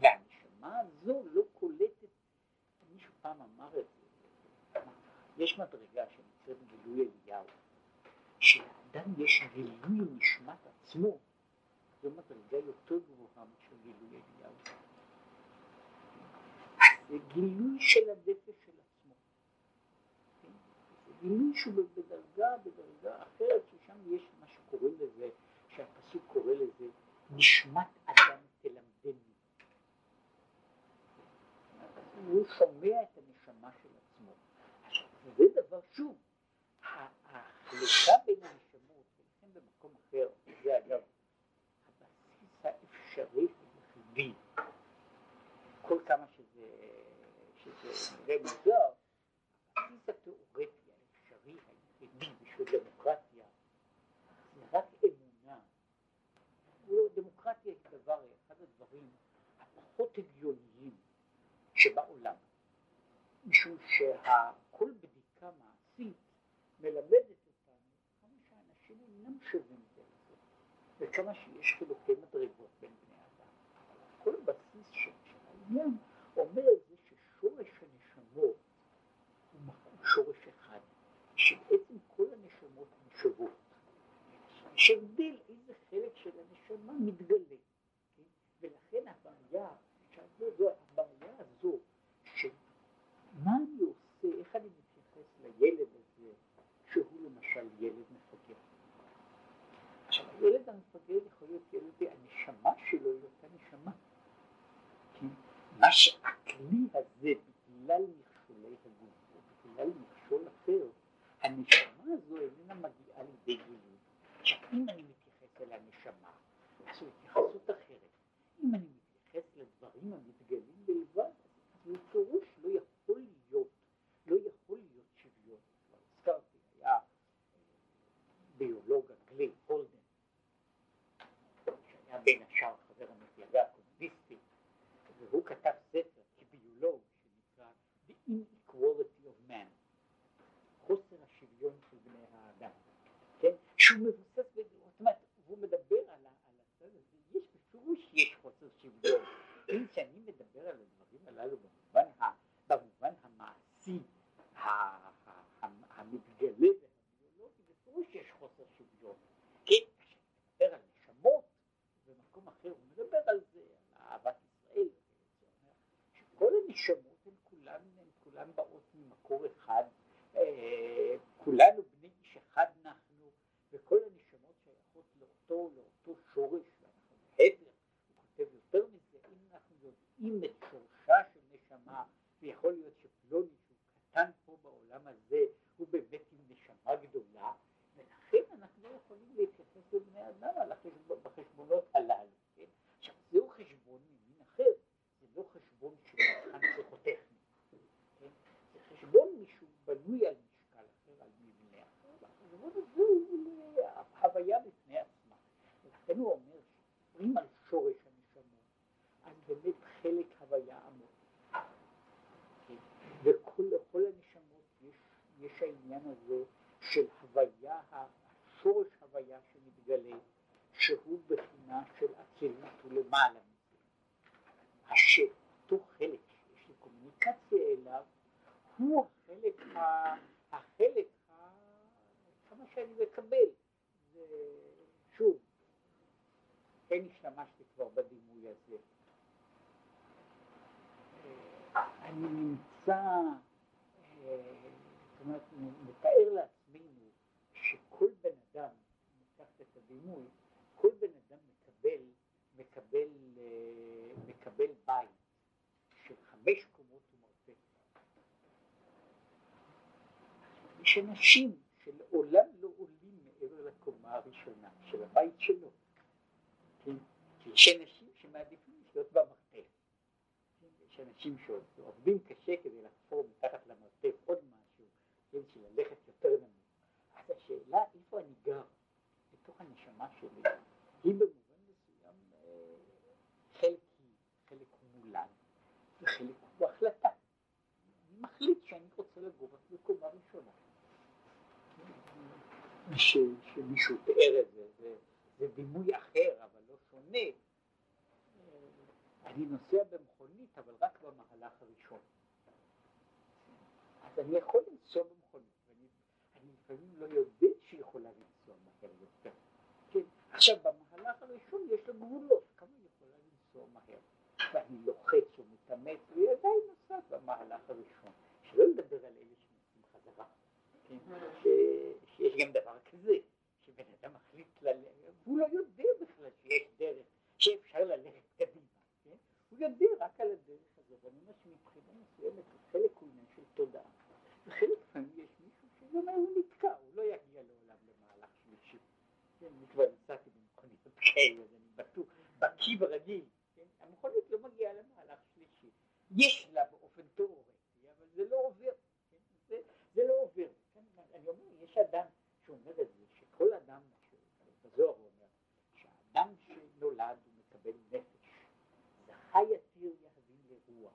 והנשמה הזו לא קולטת, מישהו פעם אמר את זה, יש מדרגה שנקראת גילוי אליהו. שלאדם יש גילוי נשמת עצמו, זו מדרגה יותר גבוהה מאשר גילוי אליהו. זה גילוי של הנפש של עצמו. זה גילוי שהוא בדרגה, בדרגה אחרת, ששם יש מה שקוראים לזה, שהפסוק קורא לזה, נשמת אדם תלמדני. הוא שומע את הנשמה של. זה דבר שוב, החלוקה בין הנשמות, ולכן במקום אחר, זה אגב הבסיס האפשרי היחידי, כל כמה שזה, שזה נראה מוזר, הבסיס התיאורטי האפשרי היחידי בשביל דמוקרטיה זה רק אמונה. דמוקרטיה היא דבר, אחד הדברים הפחות הגיוניים שבעולם, משום מעשית מלמדת אינם שווים זה לזה, וכמה שיש חילוקי מדרגות בין בני אדם. כל הבסיס של העניין אומר את זה ששורש הנשמות הוא שורש אחד, שבעצם כל הנשמות הן שוות. יש הבדל איזה חלק של הנשמה מתגלה, כן? ולכן הבעיה, הבעיה הזו, שמה אני עושה, איך אני מתייחס לילד למשל ילד מפגר. עכשיו הילד המפגר יכול להיות ילד, הנשמה שלו היא אותה נשמה. כן? מה שהכלי הזה בגלל מכשולי הגוף, או בגלל מכשול אחר, הנשמה הזו איננה מגיעה לידי גילוי. עכשיו אם אני מתייחס אל הנשמה, אז זו התייחסות אחרת. אם אני מתייחס לדברים המתגלים בלבד, אז בפירוש לא יכול להיות, לא יכול להיות שוויון. כבר הזכרתי, היה ביולוג אנגלי, הולדן, שהיה בין השאר חבר המפלגה הקומוניסטית, והוא כתב ספר כביולוג שנקרא The Inequality of Man, חוסר השוויון של בני האדם, כן? שהוא מבוסס, זאת אומרת, הוא מדבר על הצד הזה, יש בפירוש יש חוסר שוויון, אם שאני מדבר על הדברים הללו במובן, במובן המעשי, המתגלה והביולוגי, בפירוש יש חוסר שוויון, כן? כשאני מדבר על נשמות, במקום אחר הוא מדבר על זה, על אהבת ישראל, שכל הנשמות הן כולן, הן כולן כולן באות ממקור אחד, אה, כולנו בני איש אחד אנחנו, וכל הנשמות שייכות לאותו, לאותו שורש, ואנחנו בהפך, הוא כותב יותר מזה, אם אנחנו יודעים את שורשה של נשמה, ויכול להיות שפלוני שהוא קטן פה בעולם הזה, הוא באמת עם נשמה גדולה, ולכן אנחנו לא יכולים להתייחס לבני אדם על החשבון, בחשבונות הללו. כן? עכשיו זהו חשבון ממין אחר, זה לא חשבון של מבחן פסיכוטכני, כן? זה חשבון מישהו בנוי על משקל אחר, על מבנה אחר, והחשבון הזה הוא הוויה בפני עצמה. ולכן הוא אומר שאם על שורש הנשמות, אז באמת חלק הוויה עמוק. כן? וכל הנשמות יש, יש העניין הזה של הוויה, השורש הוויה שמתגלה, שהוא בחינה של אצילות ולמעלה מזה. מה שאותו חלק שיש לי קומוניקציה אליו, הוא החלק, ה, החלק ה, כמה שאני מקבל. שוב, כן השתמשתי כבר בדימוי הזה. אה, אני נמצא, אומרת, מתאר לעצמי שכל בן אדם, ניקח את הדימוי, כל בן אדם מקבל, מקבל, אה, מקבל בית של חמש קומות ומרפא. יש אנשים שלעולם לא עולים מעבר לקומה הראשונה של הבית שלו. כן? יש אנשים שמעדיפים לחיות במרתף. כן? יש אנשים שעובדים קשה כדי לחפור מתחת למרתף עוד כן? של ללכת יותר נמוך. אז השאלה איפה אני גר, בתוך הנשמה שלי, היא במובן מסוים אה, חלק היא, חלק הוא מולן, וחלק הוא החלטה. אני מחליט שאני רוצה לגור רק בקומה ראשונה. שמישהו תיאר את זה, זה, זה דימוי אחר, אבל לא שונה. אה, אני נוסע במכונית, אבל רק במהלך הראשון. אז אני יכול לנסוע במכונית. לפעמים לא יודע שהיא יכולה לנסוע מהר יותר. כן? עכשיו במהלך הראשון יש לה גבולות, כמה היא יכולה לנסוע מהר. ואני לוחץ ומתאמץ, והיא עדיין נוסעת במהלך הראשון. שלא לדבר על אלה שנוסעים חזרה. כן? שיש גם דבר כזה, שבן אדם מחליט ללכת, והוא לא יודע בכלל שיש דרך, שאפשר ללכת קדימה. כן? הוא יודע רק על הדרך הזאת, ואני אומר שמבחינה מסוימת חלק הוא עניין של תודעה. וחלק לפעמים יש זאת אומרת, הוא נתקע, הוא לא יגיע לעולם למהלך שלישי. כן, אני כבר נסעתי במכוניות כאלה, אז אני בטוח, בקיא ורגיל, כן? המכונית לא מגיעה למהלך שלישי. יש לה באופן תיאורטי, אבל זה לא עובר, כן? זה, זה לא עובר. כן? אני אומר, יש אדם שאומר את זה, שכל אדם, בזוהר הוא אומר, שהאדם שנולד הוא מקבל נפש, זכה יתיר יהבין לרוח,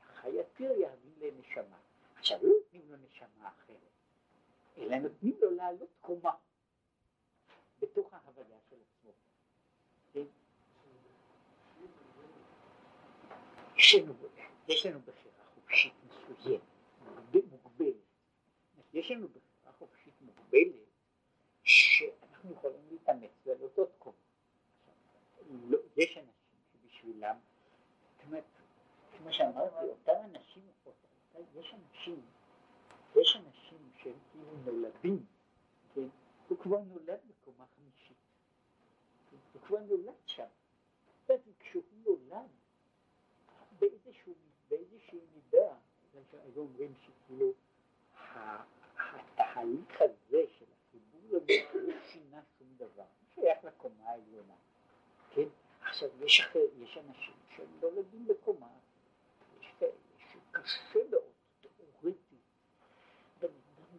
זכה יתיר יהבין לנשמה. עכשיו לא נותנים לו נשמה אחרת. אלא נותנים לו לעלות קומה בתוך ההוויה של עצמו. כן? יש לנו בחירה חופשית מסוימת, מוגבלת. יש לנו בחירה חופשית מוגבלת שאנחנו יכולים להתאמץ עוד קומה. לא, יש אנשים שבשבילם, כמו שאמרתי, אותם אנשים, יש אנשים יש אנשים שהם כאילו נולדים, כן? הוא כבר נולד בקומה חמישית, כן? הוא כבר נולד שם. כשהוא נולד, באיזשהו, באיזושהי מידה, היו אומרים שכאילו התהליך הזה של החיבור לזה לא שינה שום דבר, הוא שייך לקומה העליונה, כן? עכשיו יש, יש אנשים שהם נולדים בקומה, יש כאלה שקשה מאוד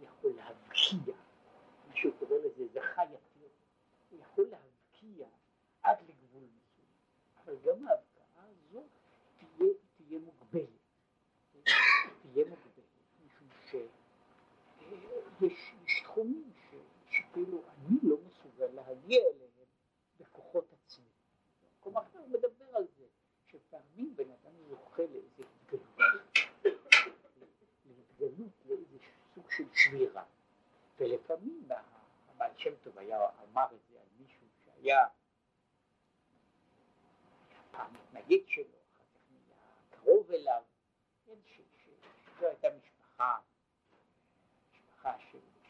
יכול להבקיע, מה שהוא קורא לזה זכה יתיר, הוא יכול להבקיע עד לגבול מסוים, אבל גם ההבקעה הזאת תהיה, תהיה מוגבלת, תהיה מוגבלת, משום שיש תחומים שכאילו אני לא מסוגל להגיע אליהם בכוחות עצמי. מקום אחר מדבר על זה, שפעמים בן אדם זוכה לאיזה התגלות, להתגלות לאיזה סוג של שבירה. ולפעמים הבעל שם טוב היה אמר את זה על מישהו שהיה פעם מתנגד שלו, אחר כך נהיה קרוב אליו, כן, שזו הייתה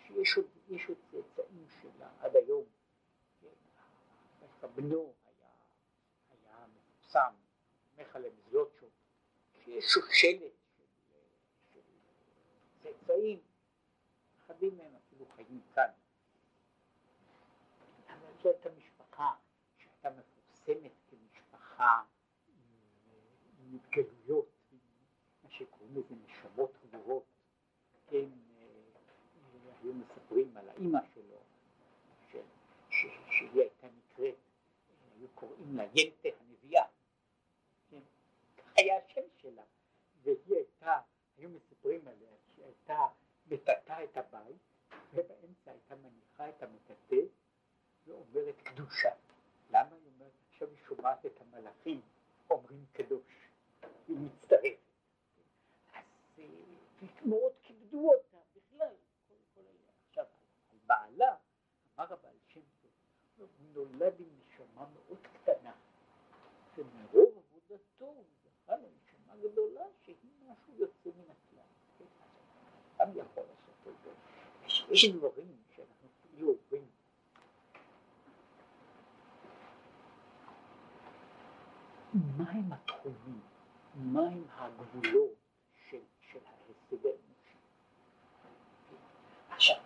יש עוד, יש עוד צאצאים שלה עד היום, כן, בנו היה, היה מיכאל מזלוטשוב, שיש שושלת של, של צאצאים, אחדים מהם אפילו חיים כאן. אבל זו הייתה משפחה שהייתה מפורסמת כמשפחה עם התגלויות, מה שקוראים לזה נשמות גבוהות, כן, אה, היו מספרים על האימא שלו, שהיא הייתה נקראת, היו קוראים לה ינטה היה השם שלה, והיא הייתה, היו מספרים עליה שהיא הייתה מטאטה את הבית, ובאמצע הייתה מניחה את המטאטא ואומרת קדושה. למה היא אומרת? עכשיו היא שומעת את המלאכים אומרים קדוש, היא מצטרפת. אז אה, מאוד כיבדו אותה בכלל, כל, כל עכשיו על בעלה, אמר הבעל שם טוב, הוא נולד עם נשמה מאוד קטנה, ומרוב עבודתו הוא זכה לנשמה גדולה שהיא משהו יוצא מן הכלל. אדם יכול לעשות את זה. יש דברים שאנחנו כאילו עוברים מהם התחומים, מהם הגבולות של, של ההישג האנושי. עכשיו,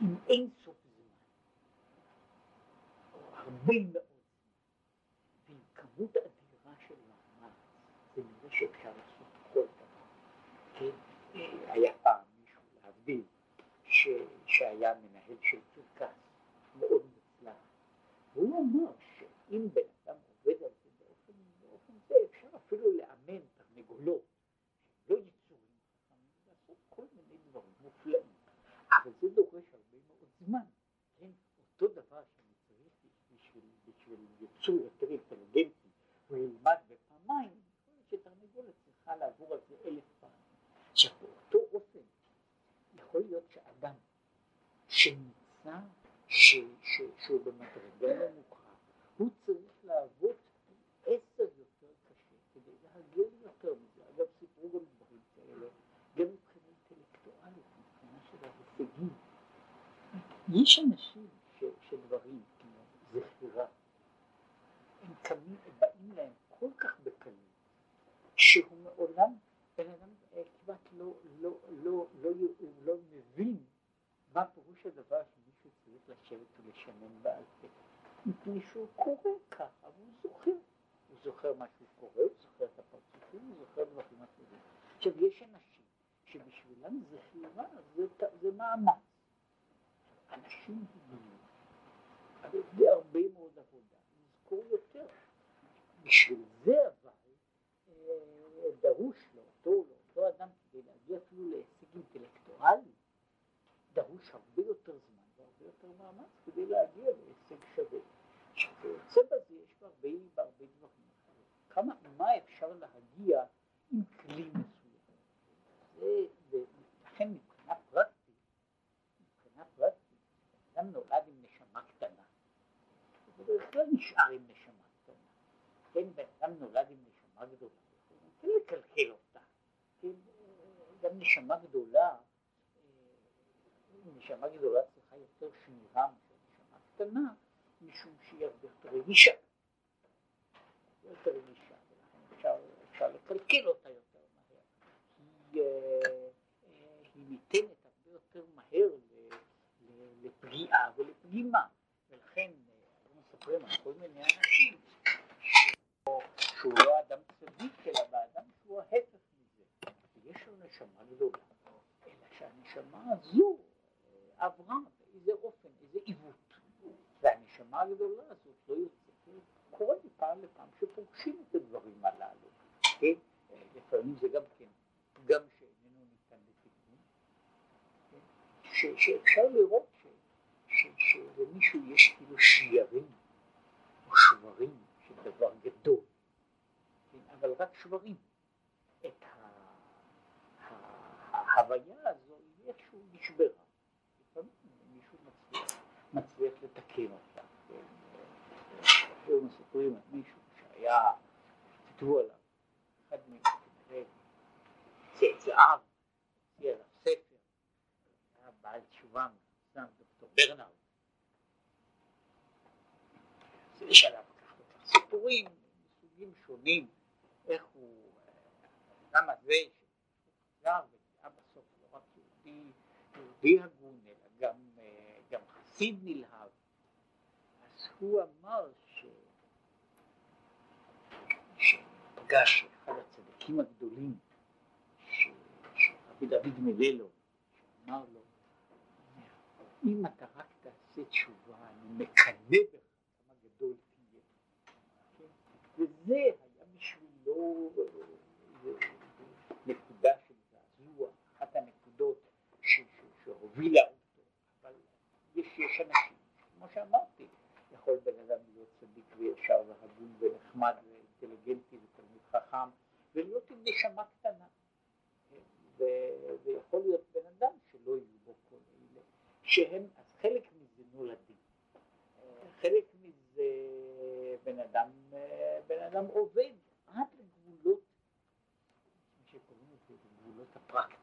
עם אין סוף זמן, או הרבה מאוד זמן, ועם כמות אדירה של מאמץ, זה נראה שאפשר לעשות כל דבר. כן, היה פעם מישהו להבדיל, שהיה מנהל של קרקס, מאוד מוצלח, אמר שאם בן אדם עובד על זה באופן, באופן זה אפשר אפילו לאמן תרנגולות, לא יצורים חכמים, לעשות כל מיני דברים מופלאים, אבל זה דורש הרבה מאוד זמן, כן? אותו דבר שאני צריך בשביל, בשביל יצור יותר אינטליגנטי, הוא ילמד בפעמיים, שתרנגולת צריכה לעבור על זה אלף פעמים. עכשיו באותו אופן יכול להיות שאדם שנמצא, שהוא במדרגה נמוכה, הוא צריך לעבוד עשר יותר קשה כדי להגיע יותר מזה. אגב, סיפרו גם דברים כאלה, גם מבחינה אינטלקטואלית, מבחינה של ההישגים. יש אנשים שדברים כמו זכירה, הם קמים, באים להם כל כך בקלות, שהוא מעולם, בן אדם כמעט לא, לא, לא, לא, לא, לא מבין מה פירוש הדבר שמישהו צריך לשבת ולשנן בעל פה. מפני שהוא קורא ככה, והוא זוכר. הוא זוכר מה שהוא קורא, הוא זוכר את הפרצופים, הוא זוכר דברים אחרים. עכשיו, יש אנשים שבשבילם זכירה זה, זה מאמץ. אנשים הבינו, אבל זה הרבה מאוד עבודה, לזכור יותר. בשביל זה אבל אה, דרוש לאותו, לאותו אדם כדי להגיע אפילו להישג אינטלקטואלי, דרוש הרבה יותר זמן והרבה יותר מאמץ כדי להגיע להישג שווה. עכשיו יוצא בזה יש בהרבה, בהרבה דברים אחרים. כמה, מה אפשר להגיע עם כלי מסוים. ולכן מבחינה פרקטית, מבחינה פרקטית, אדם נולד עם נשמה קטנה. הוא בדרך כלל נשאר עם נשמה קטנה. כן, בן אדם נולד עם נשמה גדולה. כן לקלקל אותה. כן, גם נשמה גדולה, נשמה גדולה צריכה יותר שמירה קטנה, משום שהיא הרבה יותר רגישה. יותר רגישה, ולכן אפשר, אפשר לקלקל אותה יותר מהר. היא, היא ניתנת הרבה יותר מהר לפגיעה ולפגימה, ולכן מספרים על כל מיני אנשים שהוא לא אדם צדיק, אלא באדם שהוא ההפך מזה. ויש לו נשמה גדולה, אלא שהנשמה הזו עברה באיזה אופן, איזה עיוות. והנשמה הגדולה הזאת לא יוצאת, קורה מפעם לפעם שפוגשים את הדברים הללו. כן? לפעמים זה גם כן פגם שאיננו ניתן לתיקון. כן? שאפשר לראות שלמישהו יש כאילו שיירים או שברים של דבר גדול, כן? אבל רק שברים. את ההוויה הזו היא איכשהו נשברה. לפעמים מישהו מצליח, מצליח לתקן אותה. היו מספרים על מישהו שהיה, כתבו עליו, אחד מהם צאצאיו, הוציא עליו ספר, היה תשובה מפורסם דוקטור ברנארד יש עליו כך וכך סיפורים מסוגים שונים איך הוא האדם הזה שחזר והיה בסוף לא רק יהודי, יהודי הגון אלא גם, גם חסיד נלהב אז הוא אמר ש... שפגש אחד הצדיקים הגדולים שרבי דוד מללו שאמר לו אם אתה רק תעשה תשובה אני מקנא בך כמה גדול תהיה כן? וזה נקודה של זעזוע, אחת הנקודות שהובילה אותו, אבל יש, יש אנשים, כמו שאמרתי, יכול בן אדם להיות צדיק וישר והגון ונחמד ואינטליגנטי ותלמיד חכם ולהיות עם נשמה קטנה. ויכול להיות בן אדם שלא יהיו בו כל אלה שהם, אז חלק מזה נולדים. חלק מזה בן אדם, בן אדם עובד עד לגבולות, שקוראים לזה הפרקטיים.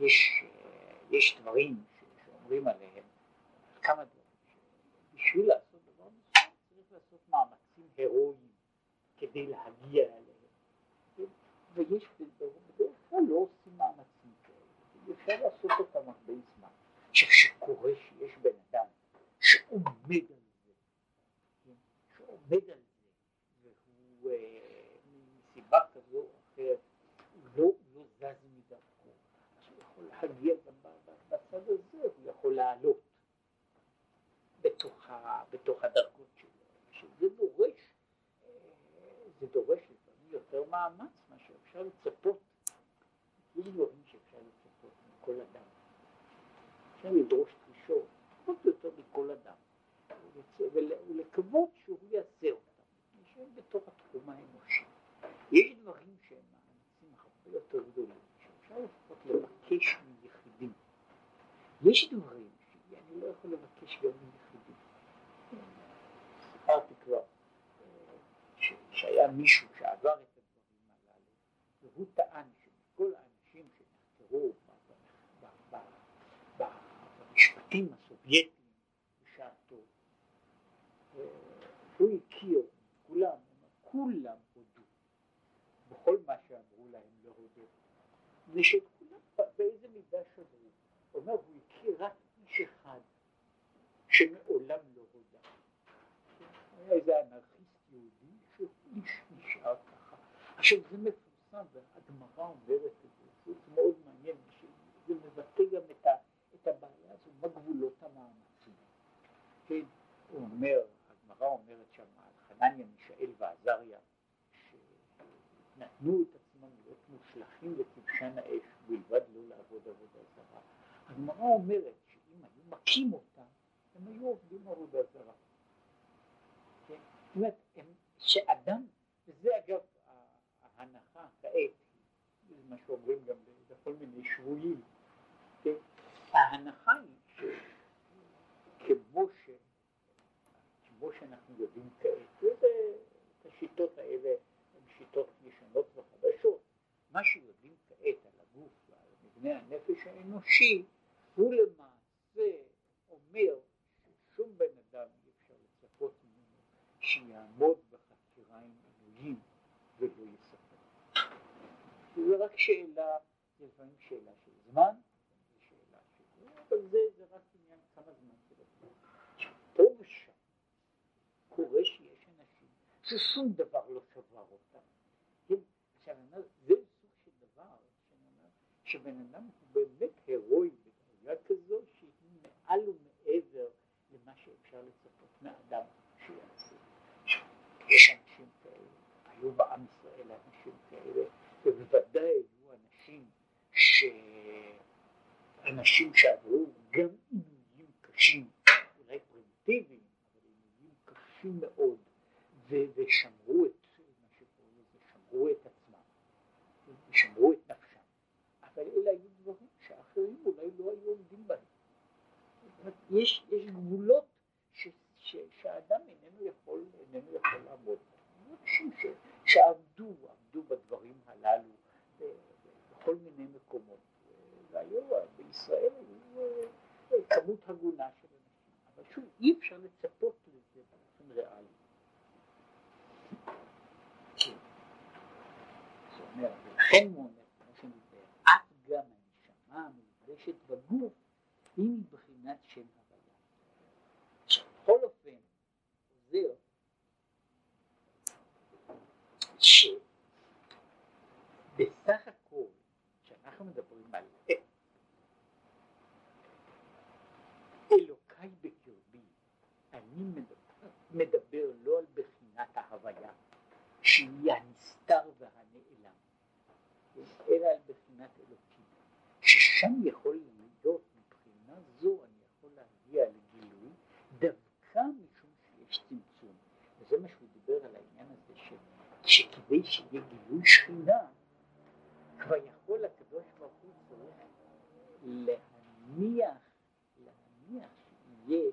יש, יש דברים שאומרים עליהם, כמה דברים, שבשביל לעשות דבר מסוים צריך לעשות מאמצים הירואיים כדי להגיע אליהם. ויש בדרך כלל לא עושים מאמצים כאלה, אפשר לעשות אותם הרבה זמן. שכשקורה שיש בן אדם שעומד על זה, שעומד על זה, והוא מסיבה כזו או אחרת, לא, לא זז מדרכו, אז הוא יכול להגיע גם בצד הזה, הוא יכול לעלות בתוך, הדרגות שלו, שזה דורש, זה דורש לפעמים יותר מאמץ מאשר אפשר לצפות, יש דברים שאפשר לצפות מכל אדם. אפשר לדרוש דרישות, פחות או יותר מכל אדם, ולקוות שהוא יעשה אותם, שהם בתוך התחום האנושי. יש דברים שהם מאמצים הרבה יותר גדולים, שאפשר לפחות לבקש מיחידים. יש דברים שאני לא יכול לבקש גם מיחידים. סיפרתי כבר שהיה מישהו שעבר את הדברים הללו, והוא טען שמכל האנשים שנחקרו במשפטים הסובייטיים בשעתו, הוא הכיר, כולם, כולם הודו בכל מה שאמרו להם להודות, ושכולם באיזה מידה שברו. אומר, הוא הכיר רק איש אחד שמעולם לא הודה. היה איזה אנרכיסט שהוא נשאר ככה. עכשיו זה מפורסם, והגמרא אומרת את זה, זה מאוד מעניין, שזה מבטא גם את, ה, את הבעיה הזו, מה גבולות המאמצים. כן, הוא אומר, הגמרא אומרת שם חנניה, מישאל ועזריה, שנתנו את עצמם להיות מושלכים לכבשן האש, בלבד לא לעבוד עבודה זרה. הגמרא אומרת שאם היו מכים אותם, הם היו עובדים עבודה זרה. כן? זאת אומרת, שאדם, וזה אגב ההנחה כעת, זה מה שאומרים גם בכל מיני שבויים, כן? ההנחה היא שכמו ש... כמו שאנחנו יודעים כעת, וזה, השיטות האלה הן שיטות ישנות וחדשות, מה שיודעים כעת על הגוף ועל מבנה הנפש האנושי, הוא למעשה אומר ששום בן אדם אי אפשר לצפות ממנו שיעמוד בחקירה עם אלוהים ולא יספר. זה רק שאלה, זה לפעמים שאלה של זמן, שאלה של... אבל זה, זה רק עניין כמה זמן לוקח. פה ושם קורה שיש אנשים ששום דבר לא שבר אותם. כן? עכשיו זה סוג של דבר שבן אדם הוא באמת הירואי בדרגה כזו שהיא מעל ומעבר למה שאפשר לצפות מאדם שיעשה. יש אנשים כאלה, היו בעם ובוודאי היו אנשים ש... אנשים שעברו גם עינויים קשים, אולי פרימיטיביים, אבל עינויים קשים מאוד, ו- ושמרו את מה שקוראים לזה, שמרו את עצמם, ושמרו את נפשם, אבל אלה היו דברים שאחרים אולי לא היו עומדים בהם. יש, יש גבולות ש, ש, שהאדם איננו יכול, איננו יכול לעמוד בהם. אנשים ש, שעבדו, עבדו בדברים הללו בכל מיני מקומות. והיו בישראל היו התנהגות הגונה של אנשים, אבל שוב, אי אפשר לצפות לזה באופן ריאלי. זאת אומרת, ולכן הוא אומר, כמו שדיבר, אף גם הנשמה המלבשת בגוף היא מבחינת שם הוויה. בכל אופן, חוזר שבסך הכל, כשאנחנו מדברים על אלוקיי בקרבי, אני מדבר, לא על בחינת ההוויה, שהיא הנסתר והנעלם, אלא על בחינת אלוקים, ששם יכול להיות מבחינה זו אני יכול להגיע לגילוי דווקא משום שיש צמצום, וזה מה שהוא דיבר על העניין הזה של שכדי שיהיה גילוי שכינה, כבר יכול הקדוש ברוך הוא צריך להניח, להניח שיהיה,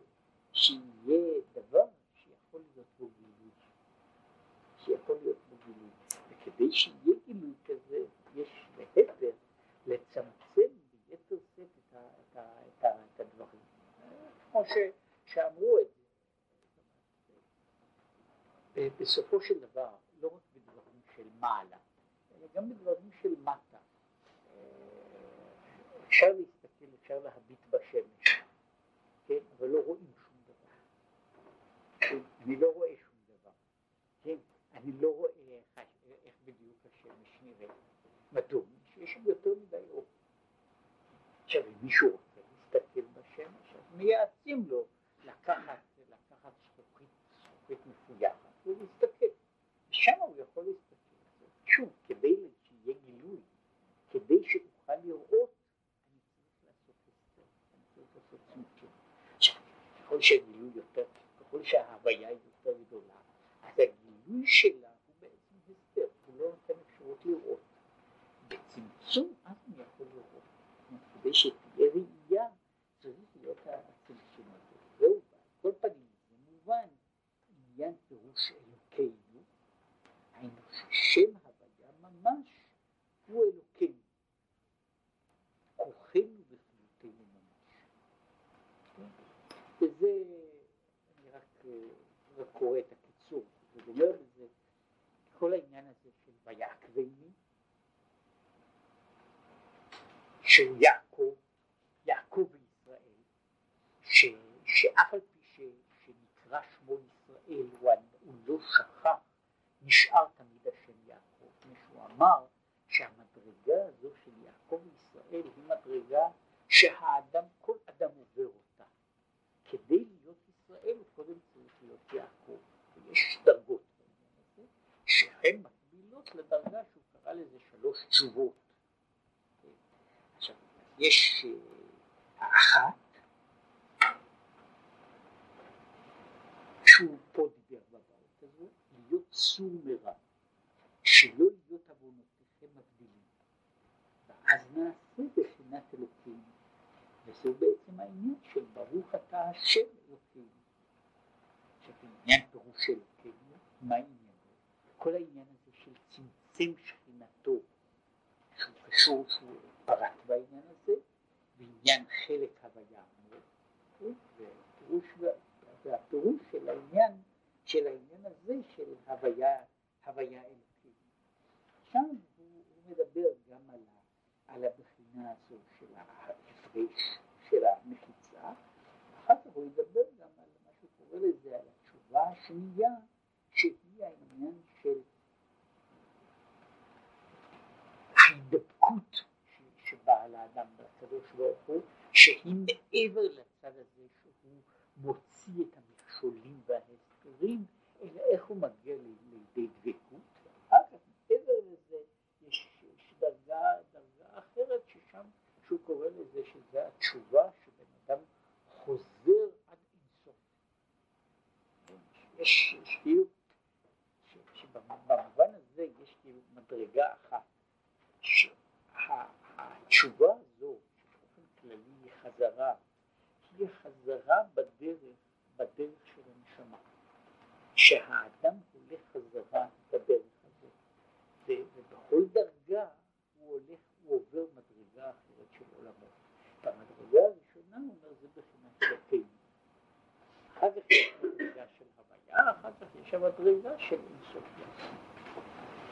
שיהיה דבר שיכול להיות בו גילוי, שיכול להיות בו גילוי, וכדי שיהיה גילוי כזה, יש להפך לצמצם ביתר שאת את, את, את, את הדברים, כמו ש, שאמרו את זה. בסופו של דבר, לא רק בדברים של מעלה, אלא גם בדברים של מטה. אפשר להסתכל, אפשר להביט בשמש, כן, אבל לא רואים שום דבר. אני לא רואה אני לא רואה איך, איך בדיוק השמש נראית. מדוע? שיש שם יותר מדי אור. עכשיו, אם מישהו רוצה להסתכל בשמש, אז מייעצים לו לקחת, לקחת זכוכית, זכוכית מפויחת. ולהסתכל. ושם הוא יכול להסתכל. שוב, כדי שיהיה גילוי, כדי שאוכל לראות, אני צריך לעשות הסתר, אני צריך לעשות צמצום. ככל שהגילוי יותר, ככל שההוויה יותר הגילוי שלה הוא בעצם הסתר, הוא לא נותן אפשרות לראות. בצמצום אז אני יכול לראות. כדי שתהיה ראייה, צריך להיות הצמצום הזה. זהו, על כל פנים, זה מובן. עניין פירוש אלוקינו, היינו ששם הוויה ממש הוא אלוקינו, כוחנו וחילותנו ממש. וזה, אני רק, רק קורא את הקיצור, זה אומר כל העניין הזה של ויעקבני, של יעקב, יעקב וישראל, ש, שאף על פי ש, שנקרא שמו ישראל הוא, הוא לא שכח, נשאר תמיד השם יעקב, כמו שהוא אמר שהמדרגה הזו של יעקב וישראל היא מדרגה שהאדם, כל אדם עובר אותה. כדי להיות ישראל הוא קודם צריך להיות יעקב, ויש דרגות שהן מקבילות לדרגה שהוא קרא לזה שלוש תשובות. עכשיו, יש האחת שהוא פה דיבר בבית הזה, להיות סור מרע, שלא להיות עוונותיכם מבדילים. ואז נעשה בחינת אלוקים, וזהו בעצם העניין של ברוך אתה השם